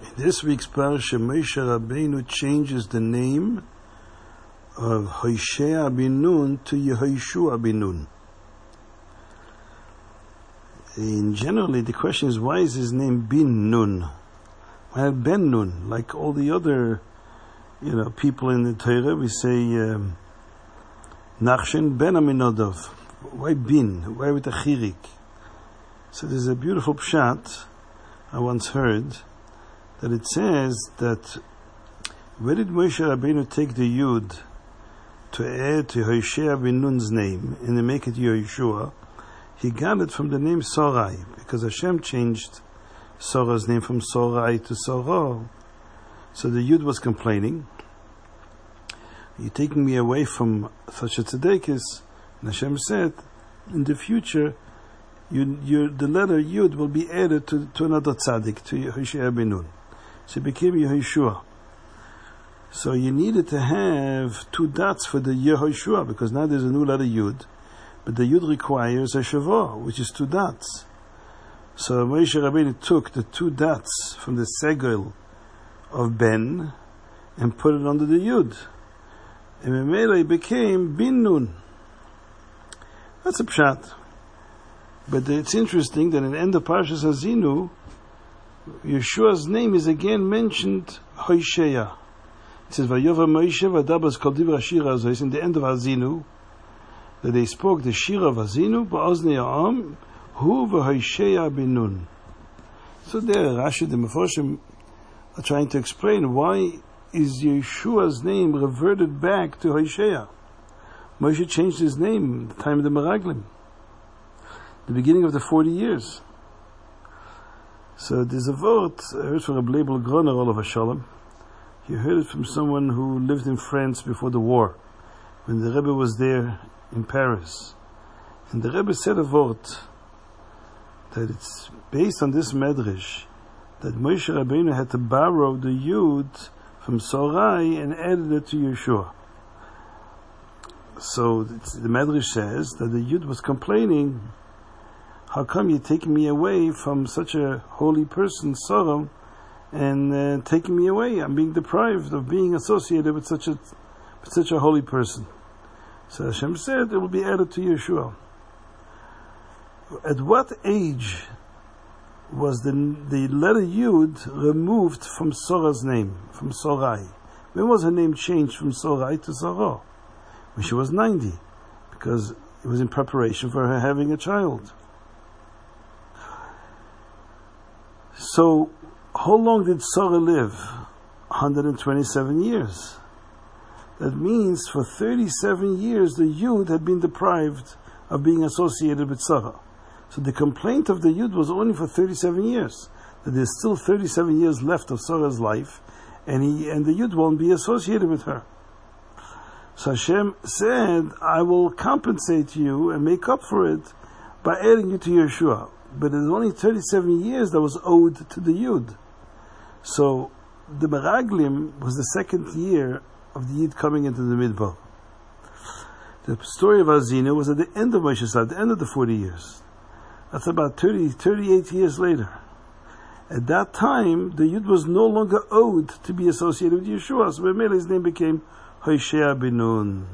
In this week's parsha, Moshe Rabbeinu changes the name of Hoshea bin Nun to Yehoshua bin Nun. In generally, the question is why is his name bin Nun? Why Ben Nun? Like all the other, you know, people in the Torah, we say um, ben Aminodov. Why bin? Why with a chirik? So there's a beautiful pshat I once heard that it says that where did Moshe Rabbeinu take the Yud to add to Hoshea bin Nun's name and to make it Yeshua? He got it from the name Sorai because Hashem changed Sorah's name from Sorai to Sorah. So the Yud was complaining. You're taking me away from such a tzedekis. And Hashem said, in the future, you, you, the letter Yud will be added to, to another tzaddik, to Yehoshua bin Nun. Became Yehoshua. So you needed to have two dots for the Yehoshua because now there's a new letter Yud, but the Yud requires a Shavah, which is two dots. So Moshe Rabbeinu took the two dots from the Segel of Ben and put it under the Yud. And Memele became Bin Nun. That's a pshat. But it's interesting that in the end of Parshas Haazinu, Yeshua's name is again mentioned Hoshea. It says Vayova Moshe Vadabas Kol Divra Shira It's in the end of Azinu that they spoke the Shira of Azinu Ba'ozni Ha'am Hu V'Hoshea Bin Nun. So there Rashi the Meforshim are trying to explain why is Yeshua's name reverted back to Hoshea. Moshe changed his name at the time of the Meraglim, the beginning of the 40 years. So there's a vort, I heard from Rabbi Leibel Groner, a shalom. He heard it from someone who lived in France before the war, when the Rebbe was there in Paris. And the Rebbe said a vort that it's based on this medrash that Moshe Rabbeinu had to borrow the Yud from Sorai and added it to Yeshua. So the Medrash says that the Yud was complaining how come you're taking me away from such a holy person, Sodom, and uh, taking me away? I'm being deprived of being associated with such a with such a holy person. So Hashem said it will be added to Yeshua. At what age was the the letter Yud removed from Sora's name, from Sorai? When was her name changed from Sorai to Sarah? When she was 90, because it was in preparation for her having a child. So, how long did Sarah live? 127 years. That means for 37 years the Yud had been deprived of being associated with Sarah. So the complaint of the Yud was only for 37 years. That there's still 37 years left of Sarah's life, and he and the Yud won't be associated with her. So Hashem said, I will compensate you and make up for it by adding you to Yeshua but it's only 37 years that was owed to the Yud. So the Meraglim was the second year of the Yid coming into the Midbar. The story of Azina was at the end of Moshe's at the end of the 40 years. That's about 30, 38 years later. At that time, the Yud was no longer owed to be associated with Yeshua, so his name became Hoshea bin Nun.